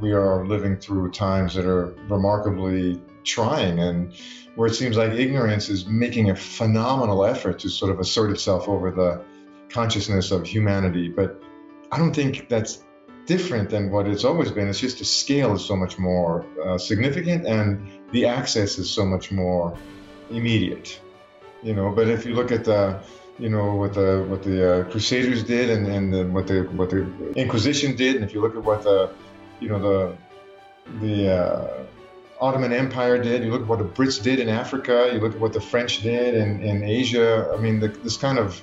we are living through times that are remarkably trying and where it seems like ignorance is making a phenomenal effort to sort of assert itself over the consciousness of humanity. But I don't think that's different than what it's always been. It's just the scale is so much more uh, significant and the access is so much more immediate. You know, but if you look at the you know what the what the uh, Crusaders did and, and the, what the what the Inquisition did, and if you look at what the you know the the uh, Ottoman Empire did. You look at what the Brits did in Africa. You look at what the French did in, in Asia. I mean, the, this kind of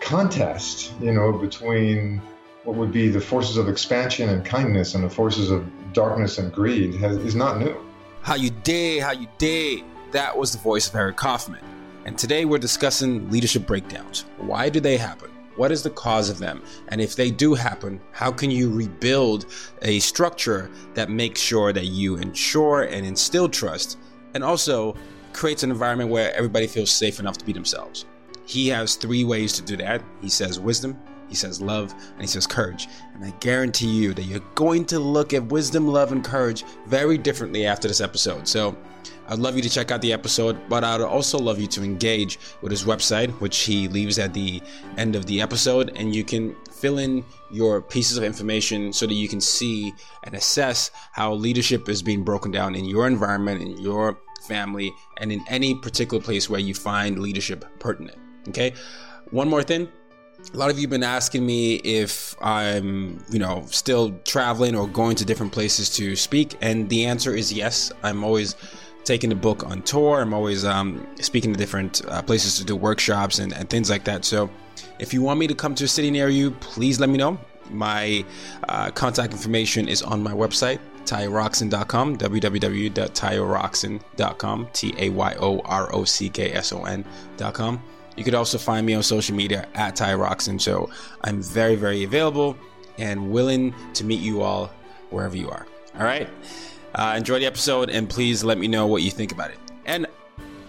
contest, you know, between what would be the forces of expansion and kindness and the forces of darkness and greed has, is not new. How you day, how you day. That was the voice of Eric Kaufmann. And today we're discussing leadership breakdowns. Why do they happen? What is the cause of them? And if they do happen, how can you rebuild a structure that makes sure that you ensure and instill trust and also creates an environment where everybody feels safe enough to be themselves? He has three ways to do that. He says wisdom, he says love, and he says courage. And I guarantee you that you're going to look at wisdom, love, and courage very differently after this episode. So I'd love you to check out the episode, but I'd also love you to engage with his website, which he leaves at the end of the episode, and you can fill in your pieces of information so that you can see and assess how leadership is being broken down in your environment, in your family, and in any particular place where you find leadership pertinent. Okay. One more thing. A lot of you have been asking me if I'm, you know, still traveling or going to different places to speak, and the answer is yes. I'm always taking the book on tour. I'm always um, speaking to different uh, places to do workshops and, and, things like that. So if you want me to come to a city near you, please let me know. My uh, contact information is on my website, tayorockson.com, www.tayorockson.com, T A Y O R O C K S O N.com. You could also find me on social media at TayoRockson. So I'm very, very available and willing to meet you all wherever you are. All right. Uh, enjoy the episode and please let me know what you think about it. And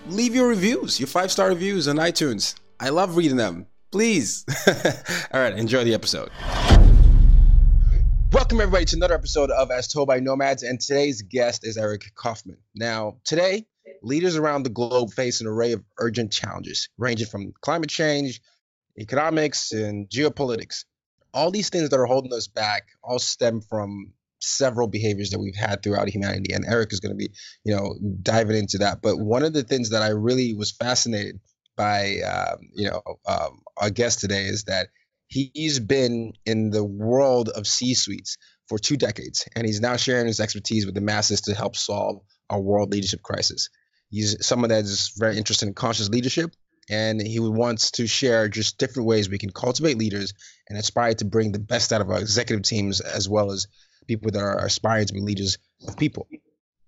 leave your reviews, your five star reviews on iTunes. I love reading them. Please. All right, enjoy the episode. Welcome, everybody, to another episode of As Told by Nomads. And today's guest is Eric Kaufmann. Now, today, leaders around the globe face an array of urgent challenges, ranging from climate change, economics, and geopolitics. All these things that are holding us back all stem from several behaviors that we've had throughout humanity and eric is going to be you know diving into that but one of the things that i really was fascinated by um, you know um, our guest today is that he's been in the world of c suites for two decades and he's now sharing his expertise with the masses to help solve our world leadership crisis he's someone that is very interested in conscious leadership and he wants to share just different ways we can cultivate leaders and aspire to bring the best out of our executive teams as well as people that are aspiring to be leaders of people.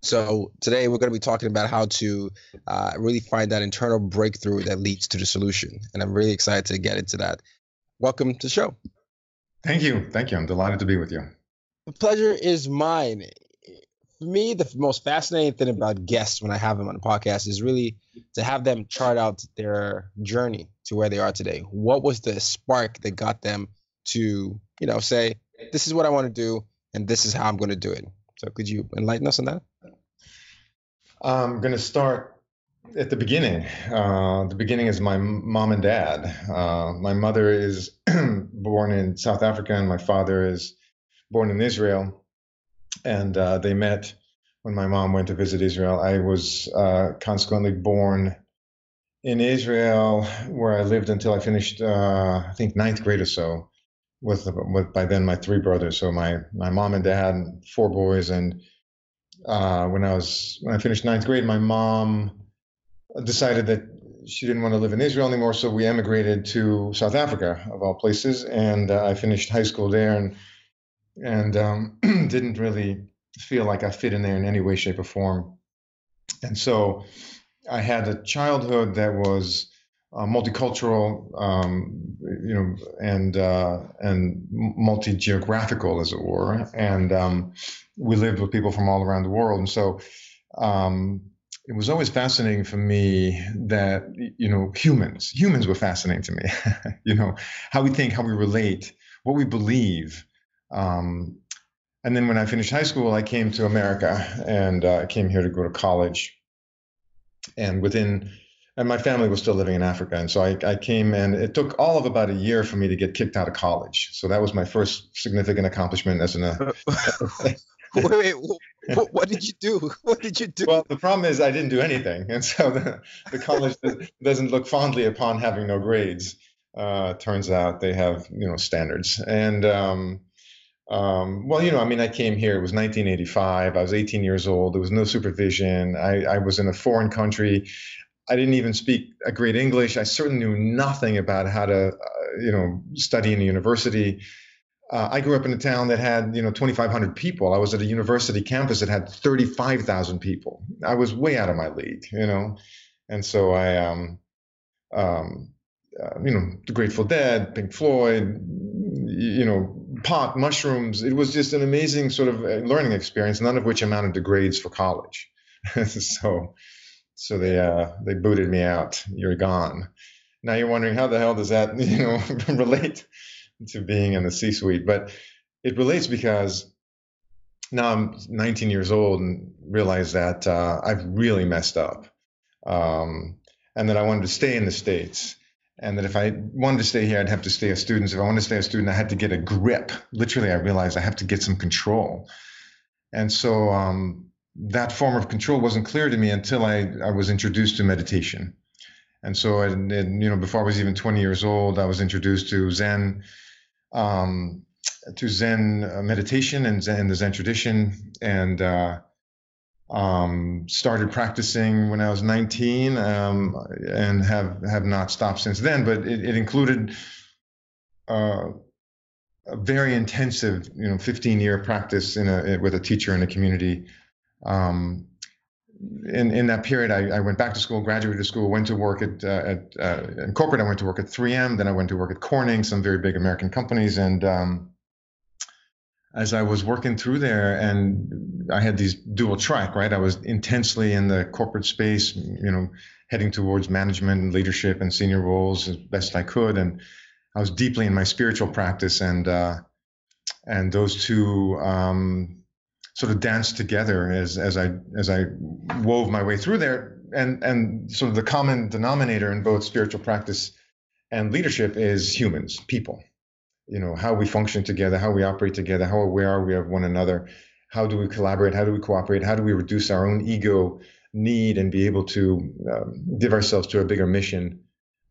So today we're going to be talking about how to uh, really find that internal breakthrough that leads to the solution, and I'm really excited to get into that. Welcome to the show. Thank you, thank you. I'm delighted to be with you. The pleasure is mine. For me, the most fascinating thing about guests when I have them on the podcast is really to have them chart out their journey to where they are today. What was the spark that got them to, you know, say, "This is what I want to do," and this is how I'm going to do it. So could you enlighten us on that? I'm going to start at the beginning. Uh, the beginning is my mom and dad. Uh, my mother is born in South Africa, and my father is born in Israel. And uh, they met when my mom went to visit Israel. I was uh, consequently born in Israel, where I lived until I finished, uh, I think, ninth grade or so, with, with by then my three brothers. So my my mom and dad, and four boys, and uh, when I was when I finished ninth grade, my mom decided that she didn't want to live in Israel anymore, so we emigrated to South Africa, of all places, and uh, I finished high school there, and and um, didn't really feel like I fit in there in any way, shape, or form, and so I had a childhood that was uh, multicultural, um, you know, and uh, and multi geographical, as it were, and um, we lived with people from all around the world, and so um, it was always fascinating for me that you know humans humans were fascinating to me. You know how we think how we relate what we believe um, and then when i finished high school i came to america and uh, i came here to go to college and within and my family was still living in africa and so I, I came and it took all of about a year for me to get kicked out of college so that was my first significant accomplishment as an uh, wait, wait, what, what, did you do? What did you do? Well, the problem is I didn't do anything, and so the, the college doesn't look fondly upon having no grades. Uh, turns out they have you know standards, and um, um, well, you know, I mean, I came here. It was 1985. I was 18 years old. There was no supervision. I, I was in a foreign country. I didn't even speak a great English. I certainly knew nothing about how to, uh, you know, study in a university. Uh, I grew up in a town that had, you know, 2,500 people. I was at a university campus that had 35,000 people. I was way out of my league, you know, and so I, um, um, uh, you know, the Grateful Dead, Pink Floyd, you know, pot, mushrooms. It was just an amazing sort of uh, learning experience, none of which amounted to grades for college. so, so they uh, they booted me out. You're gone. Now you're wondering how the hell does that, you know, relate? to being in the C suite. But it relates because now I'm 19 years old and realize that uh, I've really messed up. Um, and that I wanted to stay in the States. And that if I wanted to stay here, I'd have to stay a student. If I wanted to stay a student, I had to get a grip. Literally, I realized I have to get some control. And so um, that form of control wasn't clear to me until I, I was introduced to meditation. And so, and, and, you know, before I was even 20 years old, I was introduced to Zen um, to Zen meditation and Zen, the Zen tradition, and uh, um, started practicing when I was 19, um, and have have not stopped since then. But it, it included uh, a very intensive, you know, 15 year practice in a with a teacher in a community. Um, in, in that period, I, I, went back to school, graduated school, went to work at, uh, at uh, in corporate. I went to work at 3M. Then I went to work at Corning, some very big American companies. And um, as I was working through there, and I had these dual track, right? I was intensely in the corporate space, you know, heading towards management and leadership and senior roles as best I could. And I was deeply in my spiritual practice, and uh, and those two. Um, sort of danced together as as I as I wove my way through there. And and sort of the common denominator in both spiritual practice and leadership is humans, people. You know, how we function together, how we operate together, how aware are we of one another, how do we collaborate, how do we cooperate, how do we reduce our own ego need and be able to um, give ourselves to a bigger mission.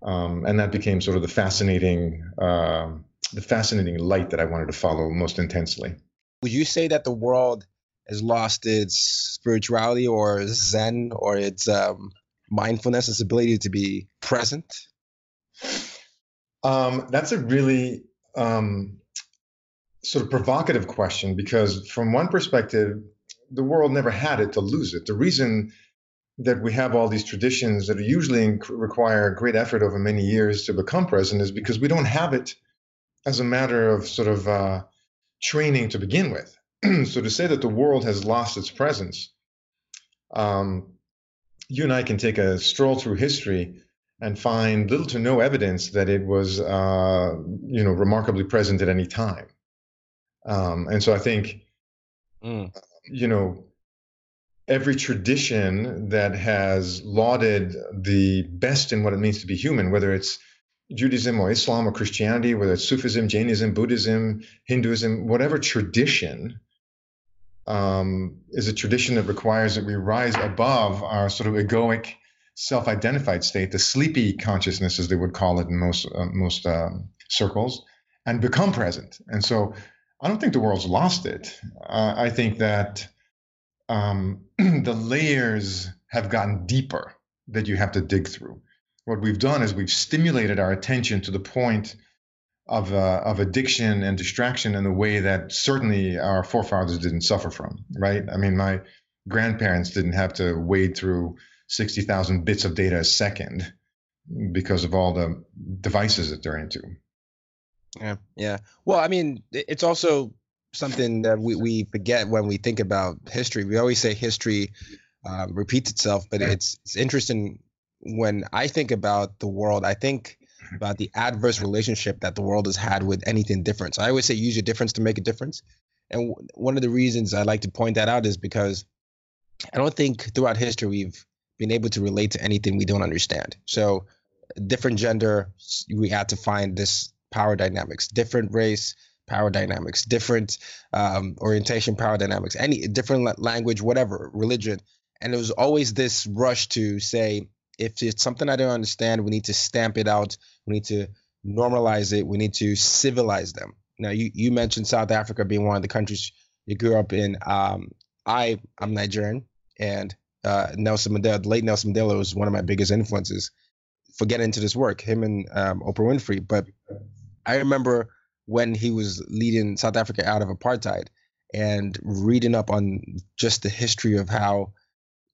Um, and that became sort of the fascinating, uh, the fascinating light that I wanted to follow most intensely. Would you say that the world has lost its spirituality or Zen or its um, mindfulness, its ability to be present? Um, that's a really um, sort of provocative question because, from one perspective, the world never had it to lose it. The reason that we have all these traditions that usually require great effort over many years to become present is because we don't have it as a matter of sort of uh, training to begin with. so to say that the world has lost its presence, um, you and I can take a stroll through history and find little to no evidence that it was, uh, you know, remarkably present at any time. Um, and so I think, mm. you know, every tradition that has lauded the best in what it means to be human, whether it's Judaism or Islam or Christianity, whether it's Sufism, Jainism, Buddhism, Hinduism, whatever tradition um, is a tradition that requires that we rise above our sort of egoic, self-identified state, the sleepy consciousness, as they would call it in most uh, most um, circles, and become present. And so, I don't think the world's lost it. Uh, I think that um, the layers have gotten deeper that you have to dig through. What we've done is we've stimulated our attention to the point of, uh, of addiction and distraction in a way that certainly our forefathers didn't suffer from, right? I mean, my grandparents didn't have to wade through 60,000 bits of data a second because of all the devices that they're into. Yeah, yeah. Well, I mean, it's also something that we, we forget when we think about history. We always say history um, repeats itself, but it's it's interesting when I think about the world. I think about the adverse relationship that the world has had with anything different. So I always say use your difference to make a difference. And w- one of the reasons I like to point that out is because I don't think throughout history we've been able to relate to anything we don't understand. So different gender, we had to find this power dynamics, different race, power dynamics, different um, orientation, power dynamics, any different language, whatever, religion. And there was always this rush to say, if it's something I don't understand, we need to stamp it out. We need to normalize it. We need to civilize them. Now, you, you mentioned South Africa being one of the countries you grew up in. Um, I I'm Nigerian, and uh, Nelson Mandela, late Nelson Mandela, was one of my biggest influences for getting into this work. Him and um, Oprah Winfrey. But I remember when he was leading South Africa out of apartheid and reading up on just the history of how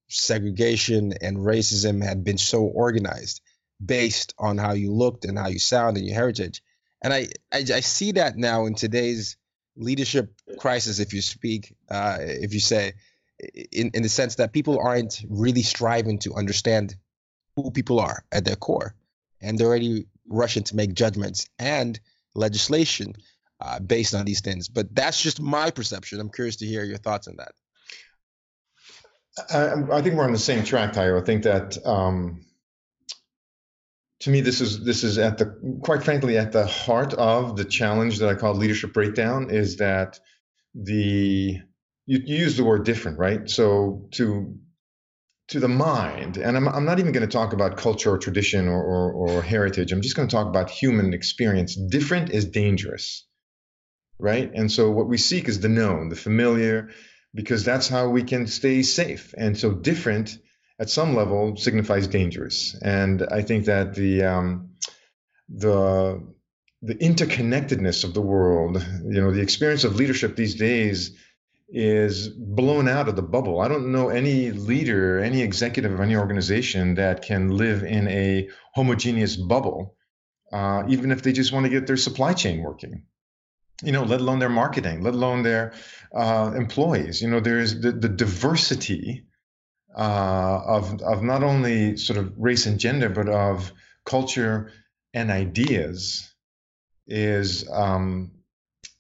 segregation and racism had been so organized based on how you looked and how you sound and your heritage. And I, I, I see that now in today's leadership crisis, if you speak, uh, if you say, in, in the sense that people aren't really striving to understand who people are at their core. And they're already rushing to make judgments. And legislation uh, based on these things. But that's just my perception. I'm curious to hear your thoughts on that. I, I think we're on the same track, Tayo. I think that um, to me, this is this is at the quite frankly at the heart of the challenge that I call leadership breakdown. Is that the you, you use the word different, right? So to to the mind, and I'm, I'm not even going to talk about culture or tradition or, or, or heritage. I'm just going to talk about human experience. Different is dangerous, right? And so what we seek is the known, the familiar, because that's how we can stay safe. And so different at some level signifies dangerous. And I think that the um, the the interconnectedness of the world, you know, the experience of leadership these days is blown out of the bubble. I don't know any leader, any executive of any organization that can live in a homogeneous bubble, uh, even if they just want to get their supply chain working. You know, let alone their marketing, let alone their uh, employees. You know, there's the, the diversity uh, of of not only sort of race and gender, but of culture and ideas is um,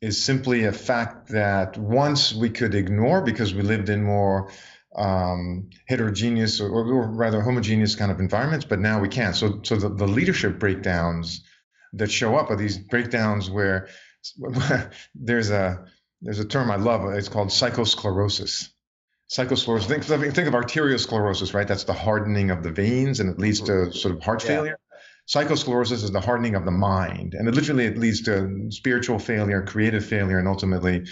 is simply a fact that once we could ignore because we lived in more um, heterogeneous or, or, rather homogeneous kind of environments, but now we can't. So, so the, the leadership breakdowns that show up are these breakdowns where there's a there's a term I love. It's called psychosclerosis. Psychosclerosis. Think, think of arteriosclerosis, right? That's the hardening of the veins, and it leads to sort of heart yeah. failure. Psychosclerosis is the hardening of the mind, and it literally it leads to spiritual failure, creative failure, and ultimately,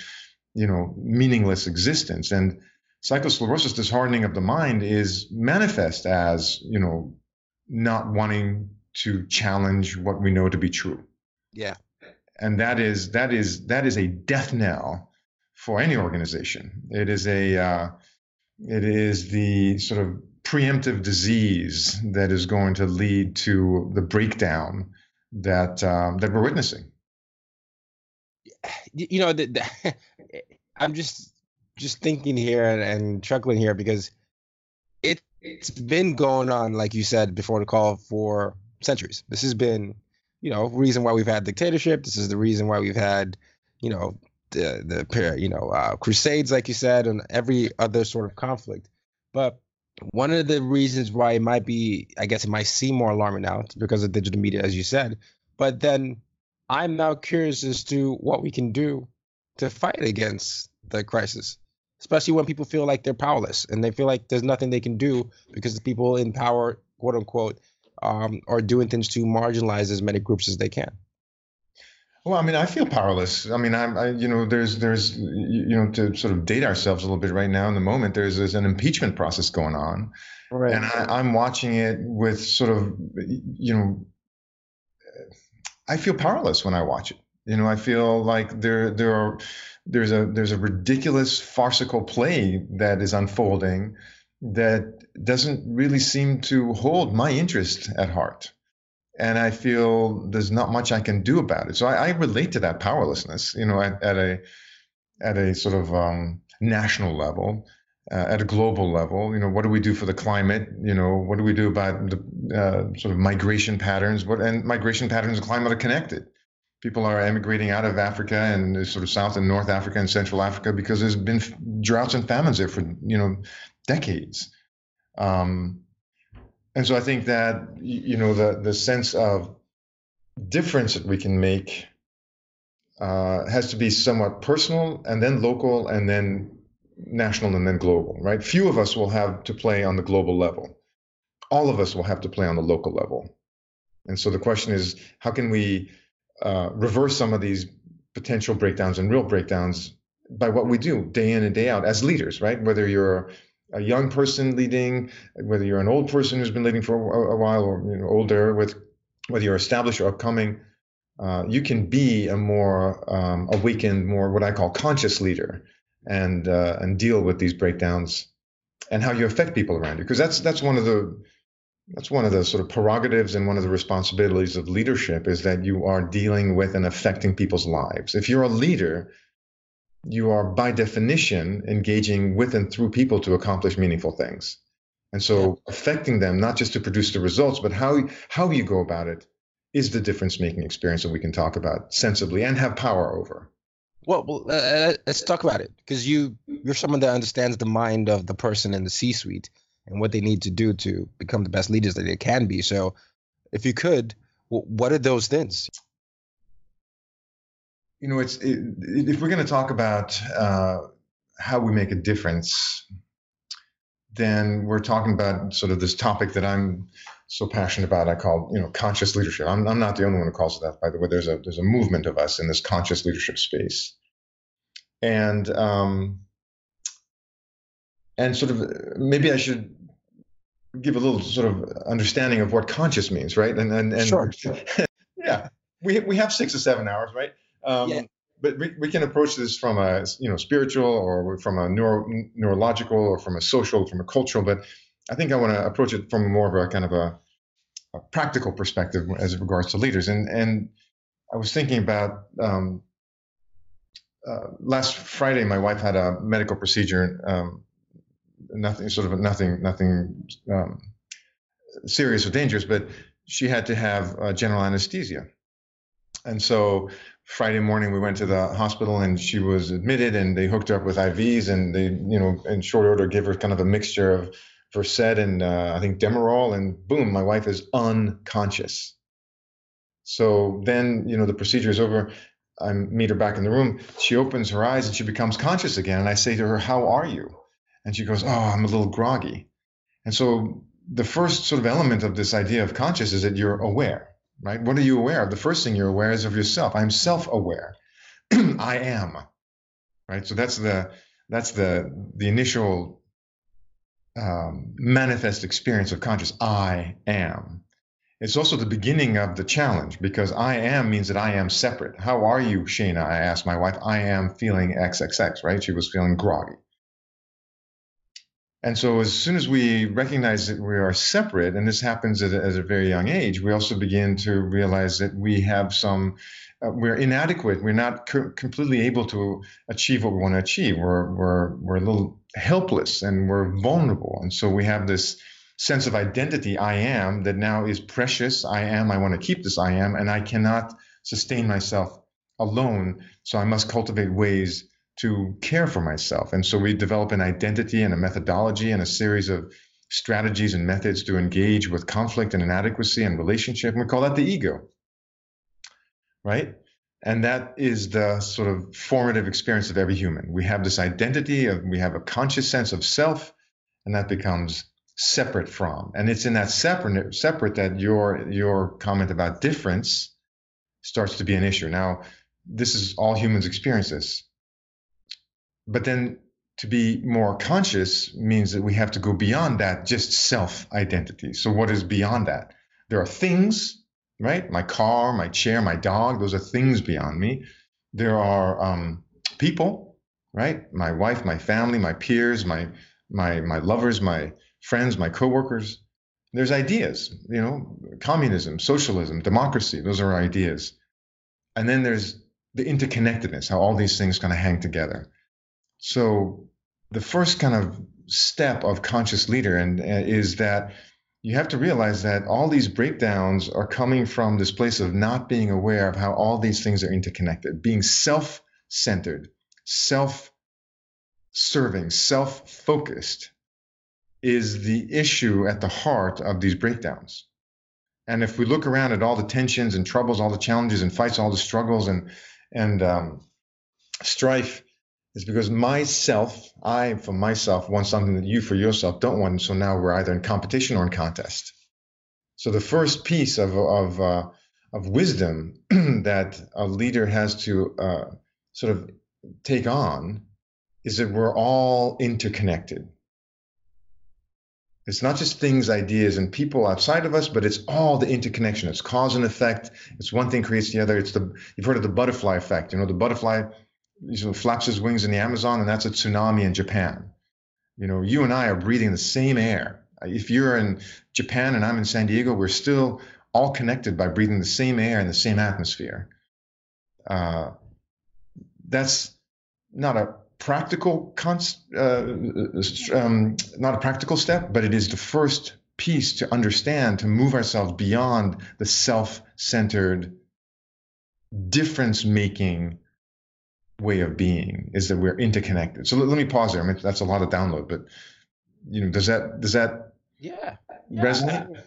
you know, meaningless existence. And psychosclerosis, this hardening of the mind, is manifest as you know, not wanting to challenge what we know to be true. Yeah. And that is that is that is a death knell for any organization. It is a uh, it is the sort of preemptive disease that is going to lead to the breakdown that um, that we're witnessing. You know, the, the, I'm just just thinking here and, and chuckling here because it it's been going on, like you said before the call, for centuries. This has been, you know, reason why we've had dictatorship. This is the reason why we've had, you know, the the you know uh, crusades, like you said, and every other sort of conflict. But One of the reasons why it might be, I guess it might seem more alarming now, because of digital media, as you said. But then I'm now curious as to what we can do to fight against the crisis, especially when people feel like they're powerless and they feel like there's nothing they can do because the people in power, quote unquote, um, are doing things to marginalize as many groups as they can. Well, I mean, I feel powerless. I mean, I'm, I, you know, there's, there's, you know, to sort of date ourselves a little bit right now in the moment, there's, there's an impeachment process going on. Right. And I, I'm watching it with sort of, you know, I feel powerless when I watch it. You know, I feel like there, there are, there's a, there's a ridiculous farcical play that is unfolding that doesn't really seem to hold my interest at heart and I feel there's not much I can do about it. So I, I relate to that powerlessness, you know, at, at a at a sort of um, national level, uh, at a global level. You know, what do we do for the climate? You know, what do we do about the uh, sort of migration patterns? What and migration patterns and climate are connected. People are emigrating out of Africa and sort of South and North Africa and Central Africa because there's been droughts and famines there for you know decades. Um, and so I think that you know the the sense of difference that we can make uh, has to be somewhat personal and then local and then national and then global, right? Few of us will have to play on the global level. All of us will have to play on the local level. And so the question is, how can we uh, reverse some of these potential breakdowns and real breakdowns by what we do day in and day out as leaders, right? Whether you're a young person leading, whether you're an old person who's been leading for a, while or you know, older, with whether you're established or upcoming, uh, you can be a more um, awakened, more what I call conscious leader, and uh, and deal with these breakdowns and how you affect people around you. Because that's that's one of the that's one of the sort of prerogatives and one of the responsibilities of leadership is that you are dealing with and affecting people's lives. If you're a leader, you are by definition engaging with and through people to accomplish meaningful things. And so affecting them, not just to produce the results, but how, how you go about it is the difference making experience that we can talk about sensibly and have power over. Well, well uh, uh let's talk about it because you you're someone that understands the mind of the person in the C-suite and what they need to do to become the best leaders that they can be. So, if you could, what are those things? You know, it's it, if we're going to talk about uh, how we make a difference, then we're talking about sort of this topic that I'm so passionate about. I call you know conscious leadership. I'm, I'm not the only one who calls it that, by the way. There's a there's a movement of us in this conscious leadership space, and um, and sort of maybe I should give a little sort of understanding of what conscious means, right? And and, and sure. yeah, we we have six or seven hours, right? Um, yeah. But we, we can approach this from a you know spiritual or from a neuro, neurological or from a social, from a cultural. But I think I want to approach it from more of a kind of a, a, practical perspective as it regards to leaders. And and I was thinking about um, uh, last Friday, my wife had a medical procedure. Um, nothing, sort of nothing, nothing um, serious or dangerous, but she had to have uh, general anesthesia. And so Friday morning, we went to the hospital and she was admitted and they hooked her up with IVs and they, you know, in short order gave her kind of a mixture of Versed and uh, I think Demerol and boom, my wife is unconscious. So then, you know, the procedure is over. I meet her back in the room. She opens her eyes and she becomes conscious again. And I say to her, How are you? And she goes, Oh, I'm a little groggy. And so the first sort of element of this idea of conscious is that you're aware right? What are you aware of? The first thing you're aware is of yourself. I'm self-aware. I am, right? So that's the that's the the initial um, manifest experience of conscious. I am. It's also the beginning of the challenge because I am means that I am separate. How are you, Shana? I asked my wife. I am feeling XXX, right? She was feeling groggy. And so, as soon as we recognize that we are separate, and this happens at a, at a very young age, we also begin to realize that we have some, uh, we're inadequate. We're not co- completely able to achieve what we want to achieve. We're, we're, we're a little helpless and we're vulnerable. And so, we have this sense of identity, I am, that now is precious. I am, I want to keep this I am, and I cannot sustain myself alone. So, I must cultivate ways to care for myself. And so we develop an identity and a methodology and a series of strategies and methods to engage with conflict and inadequacy and relationship. And we call that the ego, right? And that is the sort of formative experience of every human. We have this identity of, we have a conscious sense of self, and that becomes separate from. And it's in that separate, separate that your, your comment about difference starts to be an issue. Now, this is all humans experience this. But then to be more conscious means that we have to go beyond that just self identity. So, what is beyond that? There are things, right? My car, my chair, my dog, those are things beyond me. There are um, people, right? My wife, my family, my peers, my my my lovers, my friends, my coworkers. There's ideas, you know, communism, socialism, democracy, those are ideas. And then there's the interconnectedness, how all these things kind of hang together. So the first kind of step of conscious leader and uh, is that you have to realize that all these breakdowns are coming from this place of not being aware of how all these things are interconnected, being self-centered, self-serving, self-focused is the issue at the heart of these breakdowns. And if we look around at all the tensions and troubles, all the challenges and fights, all the struggles and and um, strife, is because myself, I for myself want something that you for yourself don't want. So now we're either in competition or in contest. So the first piece of of uh, of wisdom that a leader has to uh, sort of take on is that we're all interconnected. It's not just things, ideas, and people outside of us, but it's all the interconnection. It's cause and effect. It's one thing creates the other. It's the you've heard of the butterfly effect. You know, the butterfly you know, flaps his wings in the Amazon, and that's a tsunami in Japan. You know, you and I are breathing the same air. If you're in Japan and I'm in San Diego, we're still all connected by breathing the same air and the same atmosphere. Uh, that's not a practical const, uh, um, not a practical step, but it is the first piece to understand to move ourselves beyond the self-centered, difference-making way of being. Is that we're interconnected. So let, let me pause there. I mean, that's a lot of download, but you know, does that does that yeah, yeah resonate?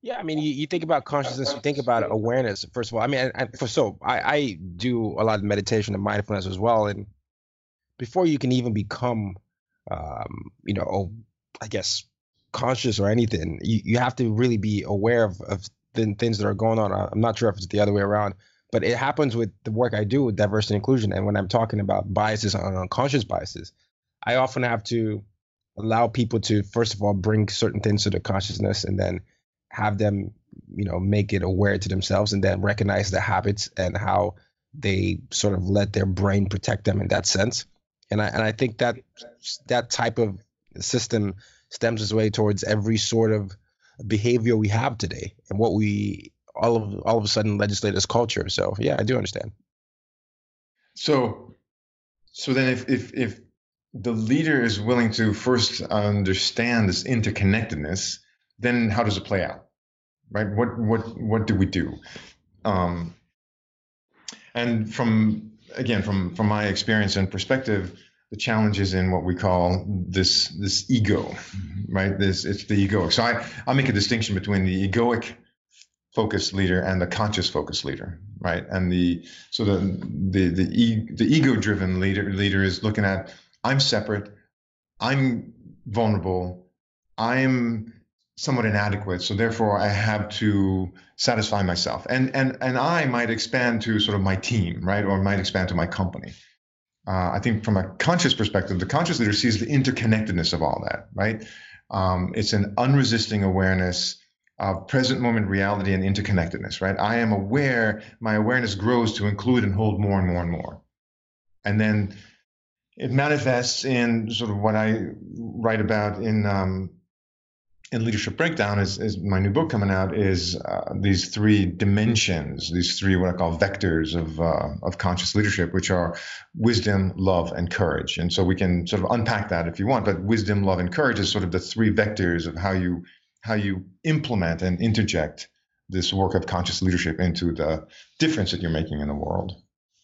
Yeah, I mean, you, you think about consciousness, you think about awareness. First of all, I mean, I, for so I, I do a lot of meditation and mindfulness as well, and before you can even become, um, you know, oh, I guess conscious or anything, you, you have to really be aware of, of the things that are going on. I'm not sure if it's the other way around, but it happens with the work I do with diversity and inclusion. And when I'm talking about biases and unconscious biases, I often have to allow people to, first of all, bring certain things to their consciousness and then have them, you know, make it aware to themselves and then recognize the habits and how they sort of let their brain protect them in that sense and I and I think that that type of system stems its way towards every sort of behavior we have today and what we all of all of a sudden legislate culture. So yeah, I do understand. So so then if if if the leader is willing to first understand this interconnectedness, then how does it play out? Right? What what what do we do? Um, and from again, from from my experience and perspective, the challenge is in what we call this this ego, right? This it's the egoic. So I I'll make a distinction between the egoic focused leader and the conscious focused leader, right? And the so the the the, e, the ego driven leader leader is looking at I'm separate, I'm vulnerable, I'm somewhat inadequate so therefore i have to satisfy myself. And and and i might expand to sort of my team right? Or might expand to my company. Uh, i think from a conscious perspective the conscious leader sees the interconnectedness of all that right? Um, it's an unresisting awareness of present moment reality and interconnectedness right? I am aware my awareness grows to include and hold more and more and more. And then it manifests in sort of what i write about in um, in leadership breakdown is, is my new book coming out is uh, these three dimensions these three what i call vectors of uh, of conscious leadership which are wisdom love and courage. And so we can sort of unpack that if you want but wisdom love and courage is sort of the three vectors of how you how you implement and interject this work of conscious leadership into the difference that you're making in the world.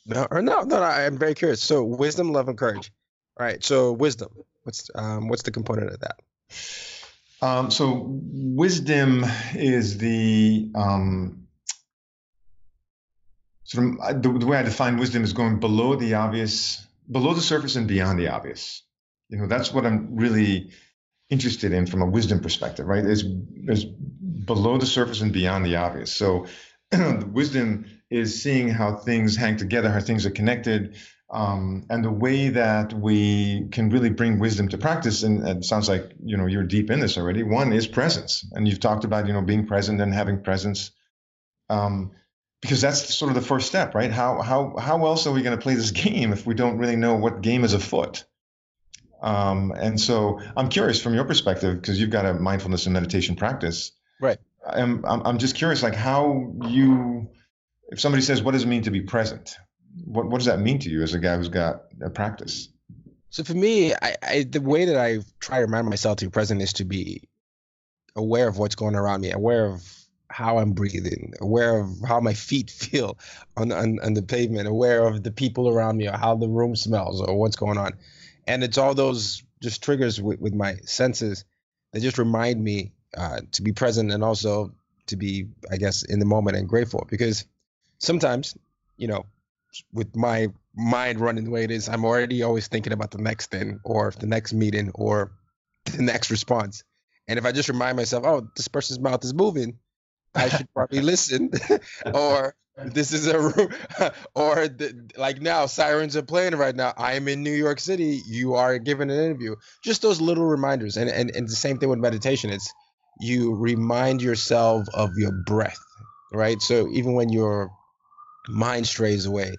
No no no i'm very curious. So wisdom love and courage all right? So wisdom what's um what's the component of that? Um, so wisdom is the um, sort of uh, the, the way I define wisdom is going below the obvious, below the surface and beyond the obvious. You know, that's what I'm really interested in from a wisdom perspective, right? Is is below the surface and beyond the obvious. So wisdom is seeing how things hang together, how things are connected, um, and the way that we can really bring wisdom to practice. And, and it sounds like you know you're deep in this already. One is presence, and you've talked about you know being present and having presence. Um, because that's sort of the first step, right? How how how else are we going to play this game if we don't really know what game is afoot? Um, and so I'm curious from your perspective because you've got a mindfulness and meditation practice, right? I'm I'm just curious, like how you, if somebody says, "What does it mean to be present?" What what does that mean to you as a guy who's got a practice? So for me, I, I the way that I try to remind myself to be present is to be aware of what's going around me, aware of how I'm breathing, aware of how my feet feel on, on, on the pavement, aware of the people around me, or how the room smells, or what's going on. And it's all those just triggers with, with my senses that just remind me uh, to be present and also to be, I guess, in the moment and grateful. Because sometimes, you know, with my mind running the way it is, I'm already always thinking about the next thing or the next meeting or the next response. And if I just remind myself, oh, this person's mouth is moving, I should probably listen. or this is a room or the, like now sirens are playing right now. I am in New York City. You are giving an interview. Just those little reminders. And and, and the same thing with meditation. It's you remind yourself of your breath, right? So even when your mind strays away,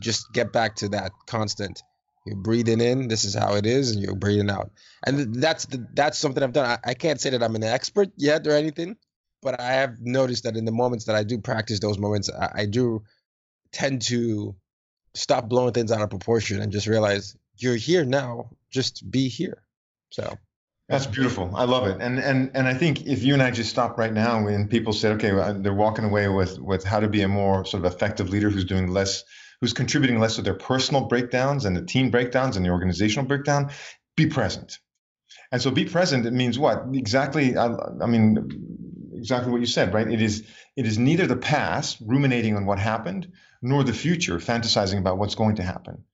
just get back to that constant. You're breathing in. This is how it is, and you're breathing out. And that's the, that's something I've done. I, I can't say that I'm an expert yet or anything, but I have noticed that in the moments that I do practice those moments, I, I do tend to stop blowing things out of proportion and just realize you're here now. Just be here. So that's beautiful. I love it. And and and I think if you and I just stop right now and people said, okay, they're walking away with with how to be a more sort of effective leader who's doing less, who's contributing less to their personal breakdowns and the team breakdowns and the organizational breakdown, be present. And so be present. It means what exactly? I, I mean, exactly what you said, right? It is it is neither the past, ruminating on what happened, nor the future, fantasizing about what's going to happen.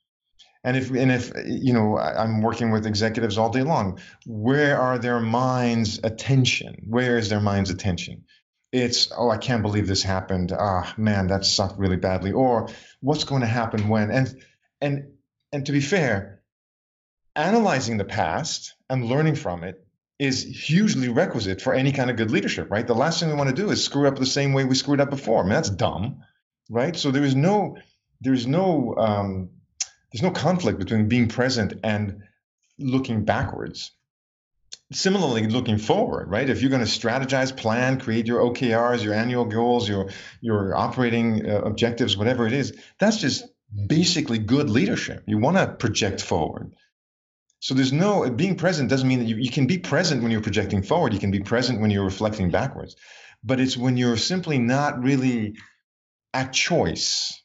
And if and if you know, I'm working with executives all day long. Where are their minds' attention? Where is their mind's attention? It's oh, I can't believe this happened. Ah, man, that sucked really badly. Or what's going to happen when? And and and to be fair, analyzing the past and learning from it is hugely requisite for any kind of good leadership, right? The last thing we want to do is screw up the same way we screwed up before. I mean, that's dumb, right? So there is no there's no um, there's no conflict between being present and looking backwards. Similarly, looking forward, right? If you're going to strategize, plan, create your OKRs, your annual goals, your your operating uh, objectives, whatever it is, that's just basically good leadership. You want to project forward. So there's no being present doesn't mean that you, you can be present when you're projecting forward. You can be present when you're reflecting backwards. But it's when you're simply not really at choice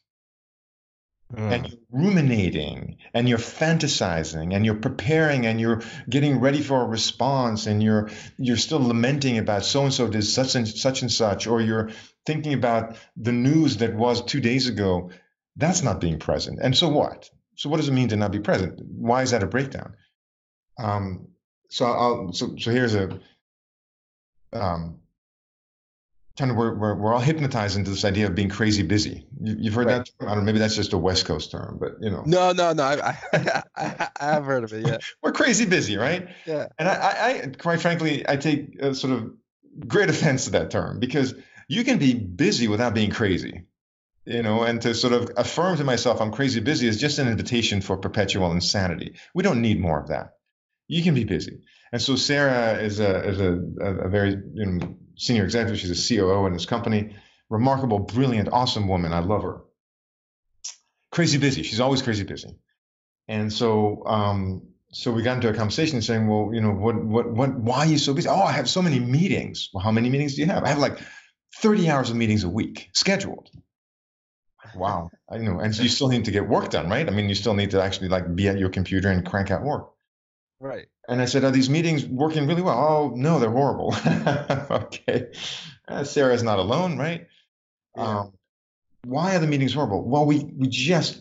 Mm. And you're ruminating and you're fantasizing and you're preparing and you're getting ready for a response and you're you're still lamenting about so and so did such and such and such, or you're thinking about the news that was two days ago. That's not being present. And so what? So what does it mean to not be present? Why is that a breakdown? Um, so I'll so so here's a um, kind of we're, we're, we're all hypnotized into this idea of being crazy busy. You, have heard right. that term? I don't know, maybe that's just a West Coast term, but you know. No, no, no. I, I, I, I have heard of it. Yeah. we're crazy busy, right? Yeah. And I, I, quite frankly, I take a sort of great offense to that term because you can be busy without being crazy. You know, and to sort of affirm to myself I'm crazy busy is just an invitation for perpetual insanity. We don't need more of that. You can be busy. And so Sarah is a is a, a, very you know, senior executive. She's a COO in this company. Remarkable, brilliant, awesome woman. I love her. Crazy busy. She's always crazy busy. And so, um, so we got into a conversation saying, well, you know, what, what, what, why are you so busy? Oh, I have so many meetings. Well, how many meetings do you have? I have like 30 hours of meetings a week scheduled. Wow. I know. And you still need to get work done, right? I mean, you still need to actually like be at your computer and crank out work. Right. And I said, Are these meetings working really well? Oh, no, they're horrible. okay. Uh, Sarah's not alone, right? Yeah. Um, why are the meetings horrible? Well, we, we just,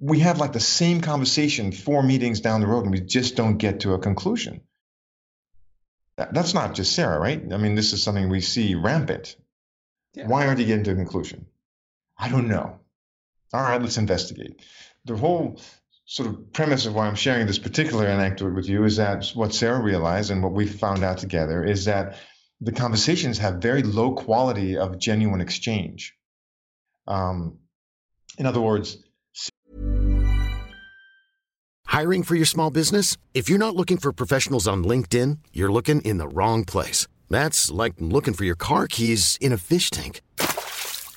we have like the same conversation four meetings down the road and we just don't get to a conclusion. That, that's not just Sarah, right? I mean, this is something we see rampant. Yeah. Why aren't you getting to a conclusion? I don't know. All right, let's investigate. The whole sort of premise of why I'm sharing this particular anecdote with you is that what Sarah realized and what we found out together is that the conversations have very low quality of genuine exchange. Um, in other words, Hiring for your small business? If you're not looking for professionals on LinkedIn, you're looking in the wrong place. That's like looking for your car keys in a fish tank.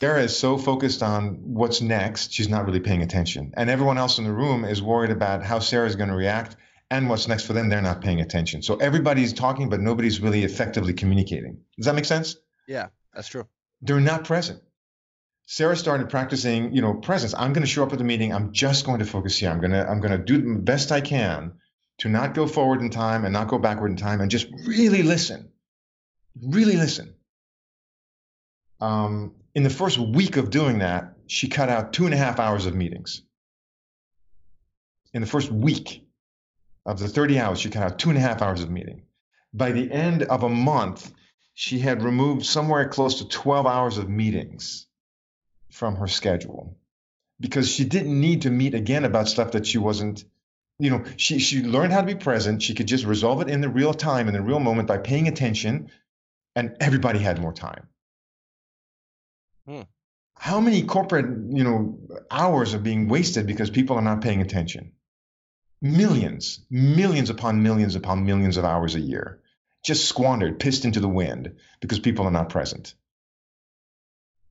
Sarah is so focused on what's next, she's not really paying attention. And everyone else in the room is worried about how Sarah is going to react and what's next for them. They're not paying attention. So everybody's talking, but nobody's really effectively communicating. Does that make sense? Yeah, that's true. They're not present. Sarah started practicing, you know, presence. I'm going to show up at the meeting. I'm just going to focus here. I'm going to I'm going to do the best I can to not go forward in time and not go backward in time and just really listen. Really listen. Um, in the first week of doing that, she cut out two and a half hours of meetings. In the first week of the 30 hours, she cut out two and a half hours of meeting. By the end of a month, she had removed somewhere close to 12 hours of meetings from her schedule because she didn't need to meet again about stuff that she wasn't you know she she learned how to be present she could just resolve it in the real time in the real moment by paying attention and everybody had more time Hmm. how many corporate you know hours are being wasted because people are not paying attention millions millions upon millions upon millions of hours a year just squandered pissed into the wind because people are not present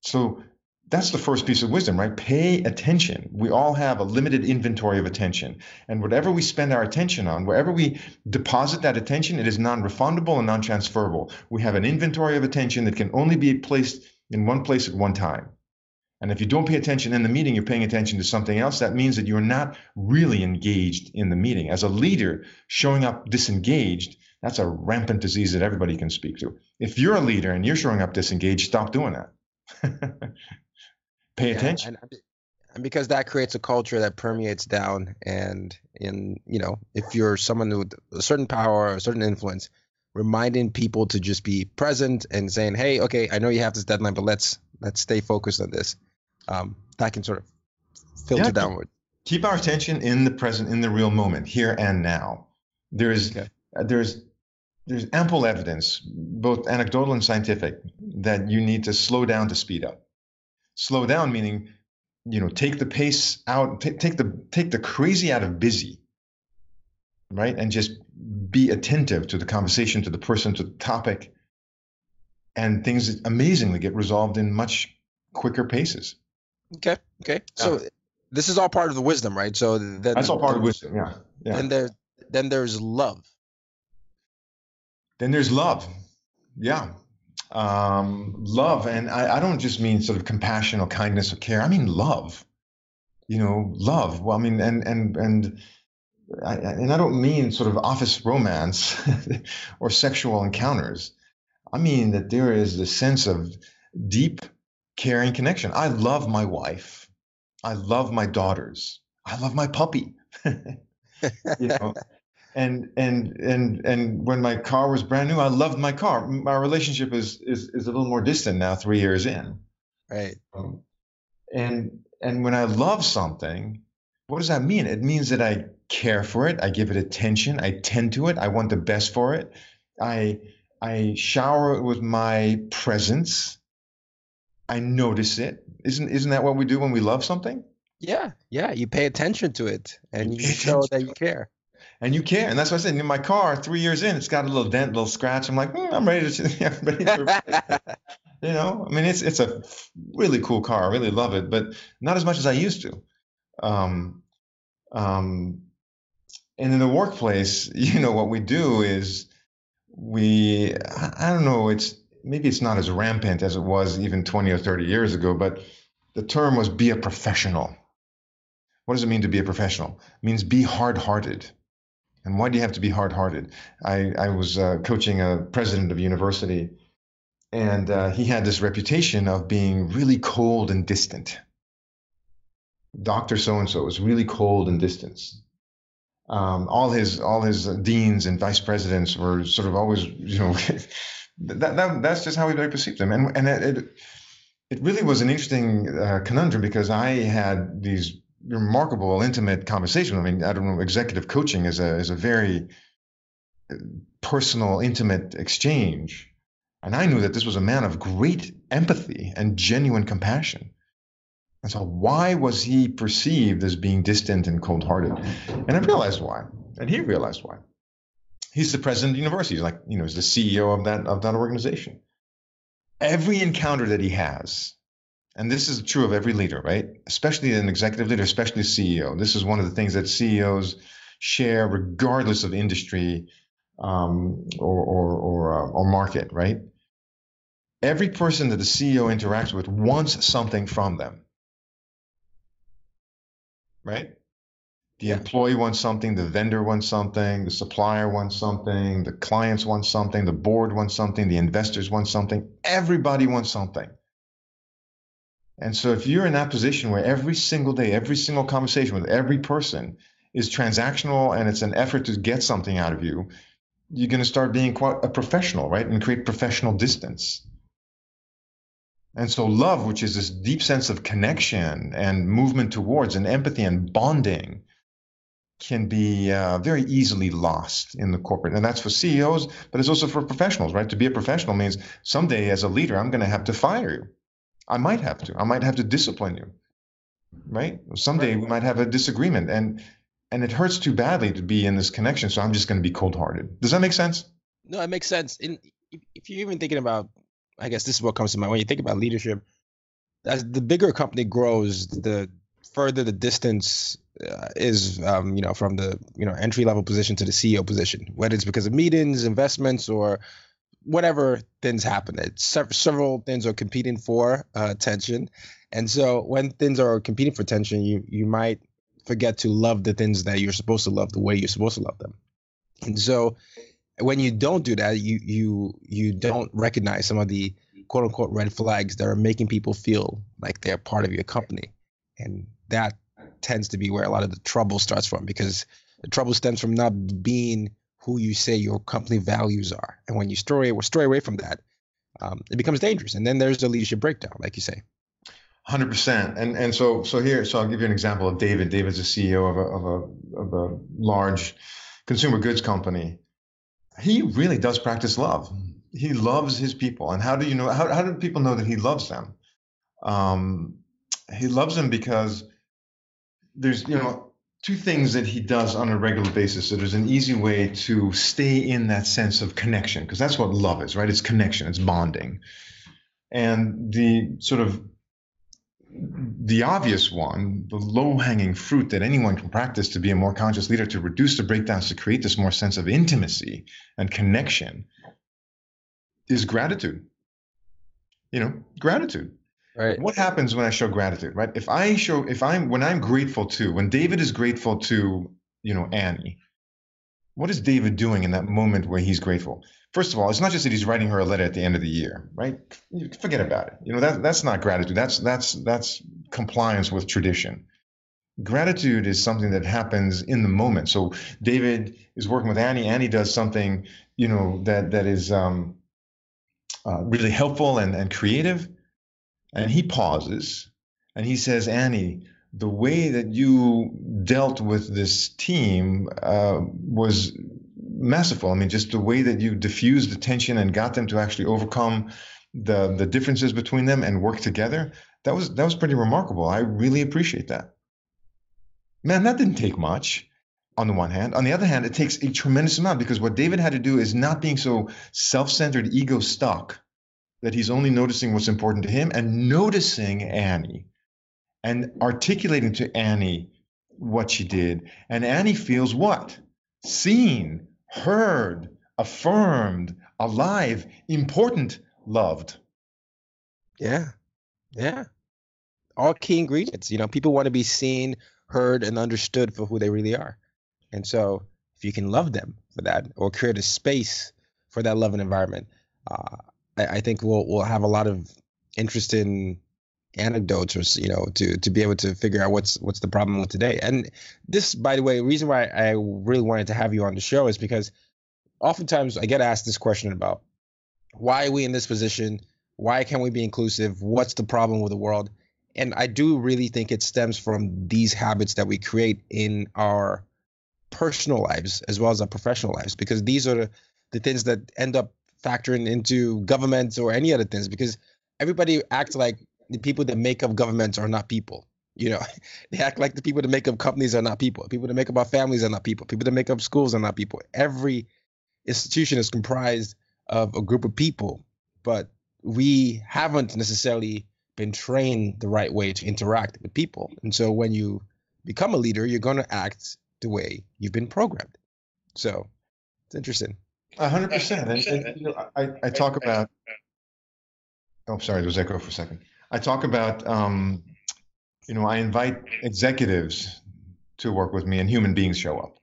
so that's the first piece of wisdom, right? Pay attention. We all have a limited inventory of attention. And whatever we spend our attention on, wherever we deposit that attention, it is non refundable and non transferable. We have an inventory of attention that can only be placed in one place at one time. And if you don't pay attention in the meeting, you're paying attention to something else. That means that you're not really engaged in the meeting. As a leader, showing up disengaged, that's a rampant disease that everybody can speak to. If you're a leader and you're showing up disengaged, stop doing that. Pay Yeah, attention. And, and because that creates a culture that permeates down, and in you know, if you're someone with a certain power or a certain influence, reminding people to just be present and saying, "Hey, okay, I know you have this deadline, but let's let's stay focused on this." Um, that can sort of filter Yeah. downward. Keep our attention in the present, in the real moment, here and now. There's Okay. uh, there's there's ample evidence, both anecdotal and scientific, that you need to slow down to speed up. Slow down meaning, you know, take the pace out, take, take the take the crazy out of busy, right, and just be attentive to the conversation, to the person, to the topic, and things amazingly get resolved in much quicker paces. Okay, okay. So this is all part of the wisdom, right? So then That's all part of wisdom. Yeah, yeah. Then there, then there's love. Then there's love. Yeah. Um, love. And I, I don't just mean sort of compassion or kindness or care. I mean love. You know, love. Well, I mean, and, and, and, I, and I don't mean sort of office romance or sexual encounters. I mean that there is this sense of deep caring connection. I love my wife. I love my daughters. I love my puppy. you know, and and and and when my car was brand new, I loved my car. My relationship is is is a little more distant now, three years in. Right. Um, and and when I love something, what does that mean? It means that I care for it, I give it attention, I tend to it, I want the best for it. I I shower it with my presence. I notice it. Isn't isn't that what we do when we love something? Yeah, yeah. You pay attention to it, and You you show that you care. And you care, and that's what I said. In my car, three years in, it's got a little dent, a little scratch. I'm like, "Hmm, I'm ready to, I'm ready to you know. I mean, it's it's a really cool car. I really love it, but not as much as I used to. Um, um, and in the workplace, you know, what we do is we, I don't know, it's maybe it's not as rampant as it was even 20 or 30 years ago, but the term was be a professional. What does it mean to be a professional? It means be hard hearted. And why do you have to be hard hearted? I, I was uh, coaching a president of university, and uh, he had this reputation of being really cold and distant. Dr. So and so was really cold and distant. Um, all his all his deans and vice presidents were sort of always, you know, that, that that's just how we perceived them, and and it it, it really was an interesting uh, conundrum because I had these remarkable intimate conversations. I mean, I don't know, executive coaching is a is a very uh, personal, intimate exchange, and I knew that this was a man of great empathy and genuine compassion. And so, why was he perceived as being distant and cold hearted? And I realized why. And he realized why. He's the president of the university. He's like, you know, he's the CEO of that, of that organization. Every encounter that he has, and this is true of every leader, right? Especially an executive leader, especially CEO. This is one of the things that CEOs share, regardless of industry um, or, or, or, uh, or market, right? Every person that the CEO interacts with wants something from them right? The Yeah. employee wants something, the vendor wants something, the supplier wants something, the clients want something, the board wants something, the investors want something. Everybody wants something. And so if you're in that position where every single day, every single conversation with every person is transactional and it's an effort to get something out of you, you're going to start being quite a professional, right? And create professional distance. And so, love, which is this deep sense of connection and movement towards and empathy and bonding, can be uh, very easily lost in the corporate. And that's for CEOs, but it's also for professionals, right? To be a professional means someday as a leader, I'm going to have to fire you. I might have to. I might have to discipline you, right? Someday we might have a disagreement, and and it hurts too badly to be in this connection. So I'm just going to be cold-hearted. Does that make sense? No, it makes sense. And if you're even thinking about, I guess this is what comes to mind when you think about leadership. As the bigger a company grows, the further the distance uh, is, um, you know, from the you know entry level position to the CEO position, whether it's because of meetings, investments, or whatever things happen. It's several things are competing for uh, attention, and so when things are competing for attention, you you might forget to love the things that you're supposed to love the way you're supposed to love them. And so when you don't do that, you you you don't recognize some of the quote unquote red flags that are making people feel like they're part of your company. And that tends to be where a lot of the trouble starts from because the trouble stems from not being who you say your company values are. And when you stray, stray away from that, um, it becomes dangerous. And then there's the leadership breakdown, like you say. Hundred percent, and and so so here, so I'll give you an example of David. David's a CEO of a of a of a large consumer goods company. He really does practice love. He loves his people, and how do you know? How how do people know that he loves them? Um, he loves them because there's you know two things that he does on a regular basis. So there's an easy way to stay in that sense of connection because that's what love is, right? It's connection, it's bonding, and the sort of the obvious one, the low hanging fruit that anyone can practice to be a more conscious leader, to reduce the breakdowns, to create this more sense of intimacy and connection, is gratitude. You know, gratitude. Right. What happens when I show gratitude, right? If I show, if I'm, when I'm grateful to, when David is grateful to, you know, Annie, what is David doing in that moment where he's grateful? First of all, it's not just that he's writing her a letter at the end of the year, right? Forget about it. You know that that's not gratitude. That's that's that's compliance with tradition. Gratitude is something that happens in the moment. So David is working with Annie. Annie does something, you know, that that is um, uh, really helpful and, and creative. And he pauses and he says, Annie, the way that you dealt with this team uh, was masterful. I mean, just the way that you diffused the tension and got them to actually overcome the the differences between them and work together. That was that was pretty remarkable. I really appreciate that. Man, that didn't take much on the one hand. On the other hand, it takes a tremendous amount because what David had to do is not being so self-centered, ego stuck that he's only noticing what's important to him and noticing Annie and articulating to Annie what she did. And Annie feels what? Seen, heard, affirmed, alive, important, loved. Yeah. Yeah. All key ingredients. You know, people want to be seen, heard, and understood for who they really are. And so if you can love them for that or create a space for that love and environment, uh, I, I think we'll we'll have a lot of interesting anecdotes or you know to to be able to figure out what's what's the problem with today. And this by the way reason why i really wanted to have you on the show is because oftentimes i get asked this question about why are we in this position? Why can't we be inclusive? What's the problem with the world? And i do really think it stems from these habits that we create in our personal lives as well as our professional lives because these are the, the things that end up factoring into governments or any other things because everybody acts like the people that make up governments are not people. You know, they act like the people that make up companies are not people. People that make up our families are not people. People that make up schools are not people. Every institution is comprised of a group of people, but we haven't necessarily been trained the right way to interact with people. And so when you become a leader, you're going to act the way you've been programmed. So it's interesting. A hundred percent. And, you know, I, I talk about. Oh, sorry, there was echo for a second. I talk about, um, you know, I invite executives to work with me, and human beings show up.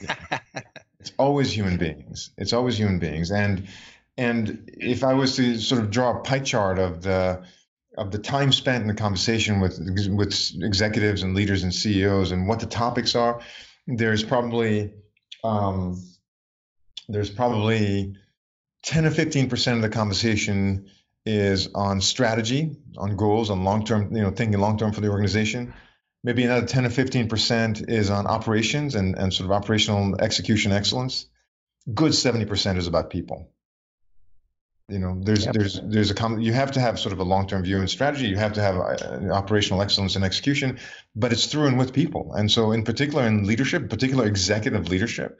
it's always human beings. It's always human beings, and and if I was to sort of draw a pie chart of the of the time spent in the conversation with with executives and leaders and CEOs and what the topics are, there's probably um, there's probably 10 or 15 percent of the conversation is on strategy, on goals, on long term, you know, thinking long term for the organization. Maybe another 10 or 15 percent is on operations and, and sort of operational execution excellence. Good 70 percent is about people. You know, there's yep. there's there's a common, you have to have sort of a long term view and strategy. You have to have uh, operational excellence and execution, but it's through and with people. And so, in particular, in leadership, particular executive leadership,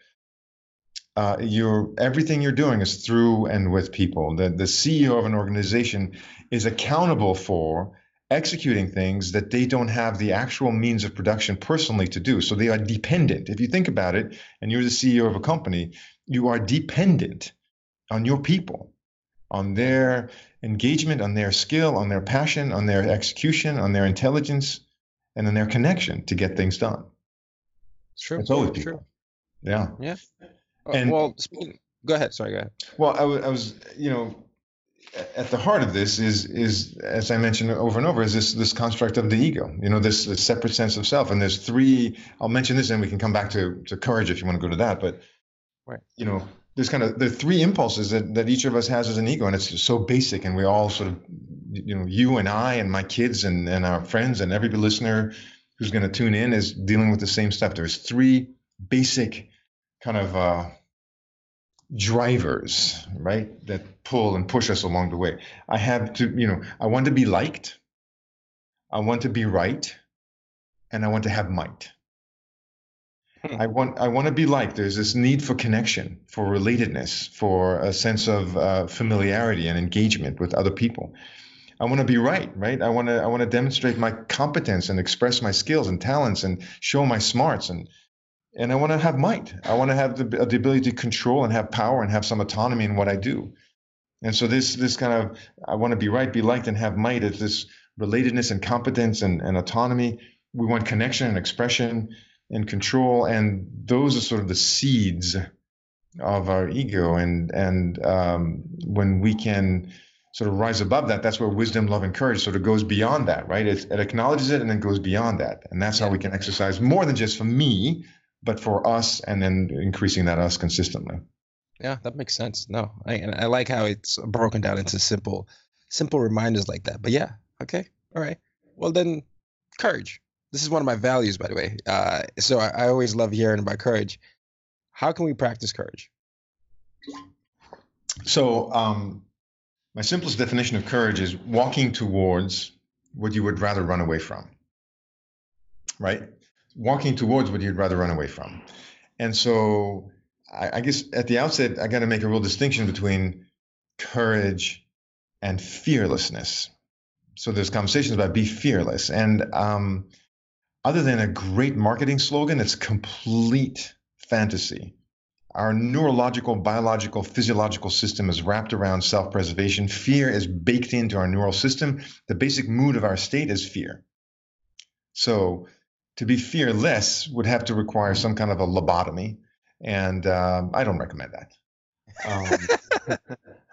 uh, you're everything you're doing is through and with people. The the CEO of an organization is accountable for executing things that they don't have the actual means of production personally to do. So they are dependent. If you think about it, and you're the CEO of a company, you are dependent on your people, on their engagement, on their skill, on their passion, on their execution, on their intelligence, and on their connection to get things done. True. It's always people. True. Yeah. Yeah. Uh, and well, speaking, go ahead. Sorry, go ahead. Well, I, w- I was, you know, at the heart of this is is as I mentioned over and over is this this construct of the ego. You know, this, this separate sense of self. And there's three. I'll mention this, and we can come back to to courage if you want to go to that. But right. you know, there's kind of the three impulses that that each of us has as an ego, and it's so basic, and we all sort of, you know, you and I and my kids and and our friends and every listener who's going to tune in is dealing with the same stuff. There's three basic kind of uh, drivers, right, that pull and push us along the way. I have to, you know, I want to be liked, I want to be right, and I want to have might. Hmm. I want I want to be liked. There's this need for connection, for relatedness, for a sense of uh, familiarity and engagement with other people. I want to be right, right? I want to I want to demonstrate my competence and express my skills and talents and show my smarts and and I want to have might. I want to have the, the ability to control and have power and have some autonomy in what I do. And so this this kind of I want to be right, be liked, and have might is this relatedness and competence and, and autonomy. We want connection and expression and control, and those are sort of the seeds of our ego. And and um, when we can sort of rise above that, that's where wisdom, love, and courage sort of goes beyond that, right? It, it acknowledges it and then goes beyond that. And that's how we can exercise more than just for me, but for us and then increasing that us consistently. Yeah, that makes sense. No, I, I like how it's broken down into simple, simple reminders like that. But yeah, okay, all right. Well then, courage. This is one of my values, by the way. Uh, so I, I always love hearing about courage. How can we practice courage? So, um, my simplest definition of courage is walking towards what you would rather run away from. Right? Walking towards what you'd rather run away from. And so, I, I guess at the outset, I got to make a real distinction between courage and fearlessness. So there's conversations about be fearless, and um, other than a great marketing slogan, it's complete fantasy. Our neurological, biological, physiological system is wrapped around self preservation. Fear is baked into our neural system. The basic mood of our state is fear. So, to be fearless would have to require some kind of a lobotomy, and um, I don't recommend that. Um,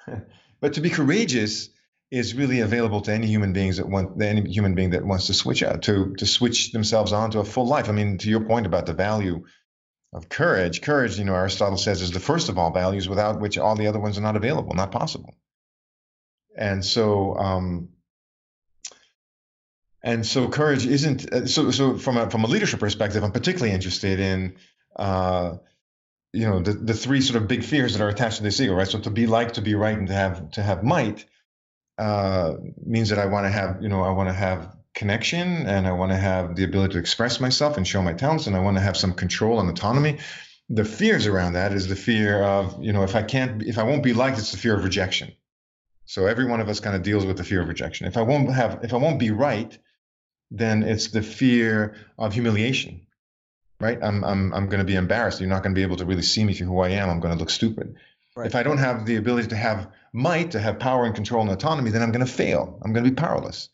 but to be courageous is really available to any human beings that want any human being that wants to switch out to to switch themselves on to a full life. I mean, to your point about the value of courage, courage, you know, Aristotle says is the first of all values, without which all the other ones are not available, not possible. And so, um, and so, courage isn't uh, so. So, from a from a leadership perspective, I'm particularly interested in. Uh, you know the, the three sort of big fears that are attached to this ego, right? So to be like, to be right, and to have to have might uh, means that I want to have, you know, I want to have connection and I want to have the ability to express myself and show my talents and I want to have some control and autonomy. The fears around that is the fear of, you know, if I can't, if I won't be liked, it's the fear of rejection. So every one of us kind of deals with the fear of rejection. If I won't have, if I won't be right, then it's the fear of humiliation, right? I'm, I'm, I'm going to be embarrassed. You're not going to be able to really see me for who I am. I'm going to look stupid. Right. If I don't have the ability to have might, to have power and control and autonomy, then I'm going to fail. I'm going to be powerless.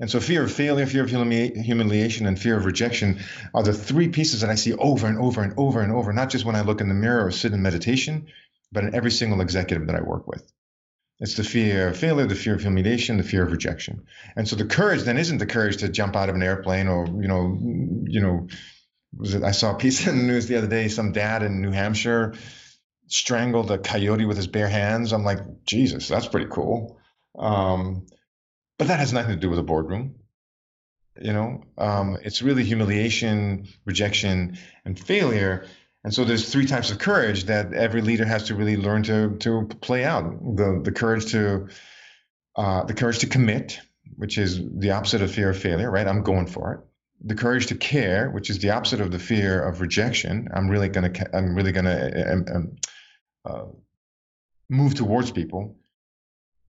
And so, fear of failure, fear of humiliation, and fear of rejection are the three pieces that I see over and over and over and over, not just when I look in the mirror or sit in meditation, but in every single executive that I work with. It's the fear of failure, the fear of humiliation, the fear of rejection. And so the courage then isn't the courage to jump out of an airplane or, you know, you know, I saw a piece in the news the other day, some dad in New Hampshire strangled a coyote with his bare hands. I'm like, Jesus, that's pretty cool. Um, but that has nothing to do with a boardroom. You know, um, it's really humiliation, rejection, and failure. And so there's three types of courage that every leader has to really learn to to play out. The the courage to uh, the courage to commit, which is the opposite of fear of failure, right? I'm going for it. The courage to care, which is the opposite of the fear of rejection. I'm really gonna I'm really gonna um, um uh, move towards people,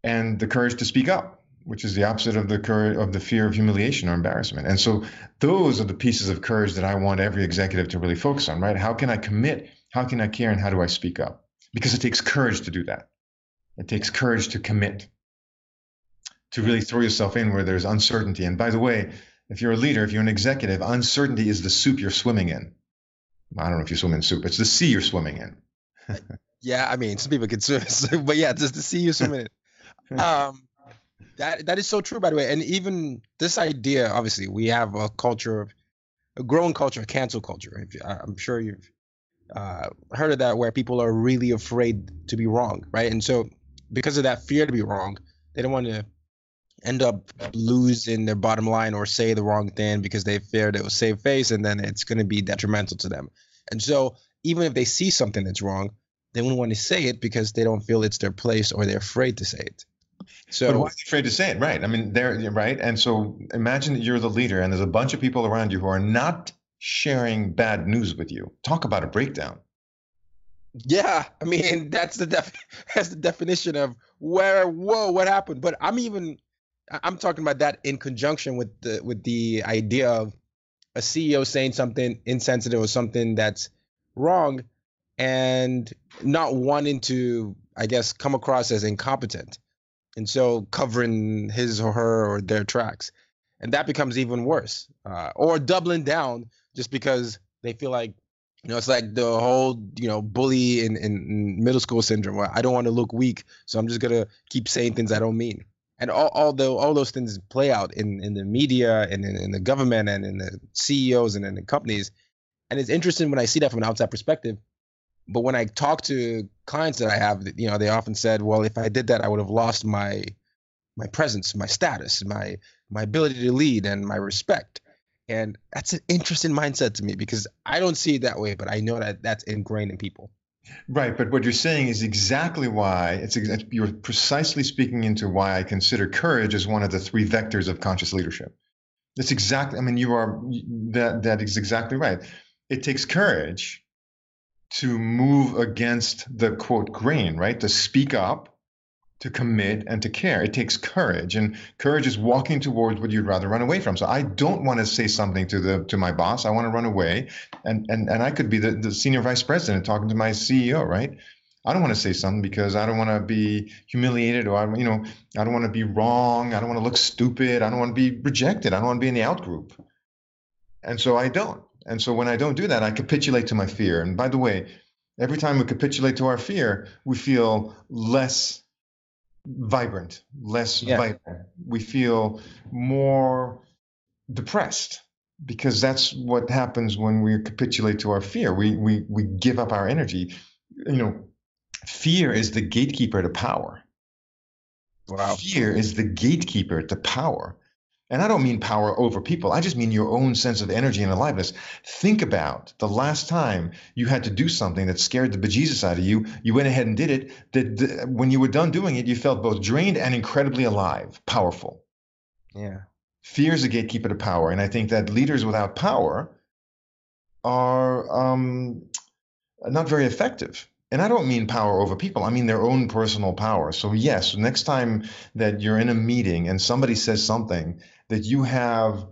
and the courage to speak up, which is the opposite of the courage of the fear of humiliation or embarrassment. And so those are the pieces of courage that I want every executive to really focus on, right? How can I commit? How can I care? And how do I speak up? Because it takes courage to do that. It takes courage to commit, to really throw yourself in where there's uncertainty. And by the way, if you're a leader, if you're an executive, uncertainty is the soup you're swimming in. I don't know if you swim in soup, it's the sea you're swimming in. Yeah, I mean, some people could swim, but yeah, just to see you swimming. um, that that is so true, by the way. And even this idea, obviously, we have a culture of a growing culture of cancel culture. I'm sure you've uh, heard of that, where people are really afraid to be wrong, right? And so, because of that fear to be wrong, they don't want to end up losing their bottom line or say the wrong thing because they fear they will save face, and then it's going to be detrimental to them. And so, even if they see something that's wrong, they wouldn't want to say it because they don't feel it's their place or they're afraid to say it. So but why are they afraid to say it? Right. I mean, they're right. And so imagine that you're the leader and there's a bunch of people around you who are not sharing bad news with you. Talk about a breakdown. Yeah, I mean that's the def- that's the definition of where whoa what happened. But I'm even I'm talking about that in conjunction with the with the idea of a CEO saying something insensitive or something that's wrong and not wanting to, I guess, come across as incompetent. And so covering his or her or their tracks. And that becomes even worse. Uh, or doubling down just because they feel like You know, it's like the whole, you know, bully in, in middle school syndrome where I don't want to look weak, so I'm just gonna keep saying things I don't mean. And all, although all those things play out in, in the media and in, in the government and in the CEOs and in the companies, and it's interesting when I see that from an outside perspective. But when I talk to clients that I have, you know, they often said, "Well, if I did that, I would have lost my my presence, my status, my my ability to lead, and my respect." And that's an interesting mindset to me because I don't see it that way, but I know that that's ingrained in people. Right, but what you're saying is exactly why it's you're precisely speaking into why I consider courage as one of the three vectors of conscious leadership. That's exactly. I mean, you are that that is exactly right. It takes courage to move against the quote grain, right? To speak up to commit and to care. It takes courage, and courage is walking towards what you'd rather run away from. So I don't want to say something to the to my boss. I want to run away, and and and I could be the, the senior vice president talking to my CEO, right? I don't want to say something because I don't want to be humiliated or I, you know, I don't want to be wrong. I don't want to look stupid. I don't want to be rejected. I don't want to be in the out group. And so I don't. And so when I don't do that, I capitulate to my fear. And by the way, every time we capitulate to our fear, we feel less vibrant, less yeah. vital. We feel more depressed because that's what happens when we capitulate to our fear. We we we give up our energy. You know, fear is the gatekeeper to power. Wow. Fear is the gatekeeper to power. And I don't mean power over people. I just mean your own sense of energy and aliveness. Think about the last time you had to do something that scared the bejesus out of you. You went ahead and did it. That when you were done doing it, you felt both drained and incredibly alive, powerful. Yeah. Fear is a gatekeeper to power, and I think that leaders without power are um, not very effective and I don't mean power over people, I mean their own personal power. So, yes, next time that you're in a meeting and somebody says something that you have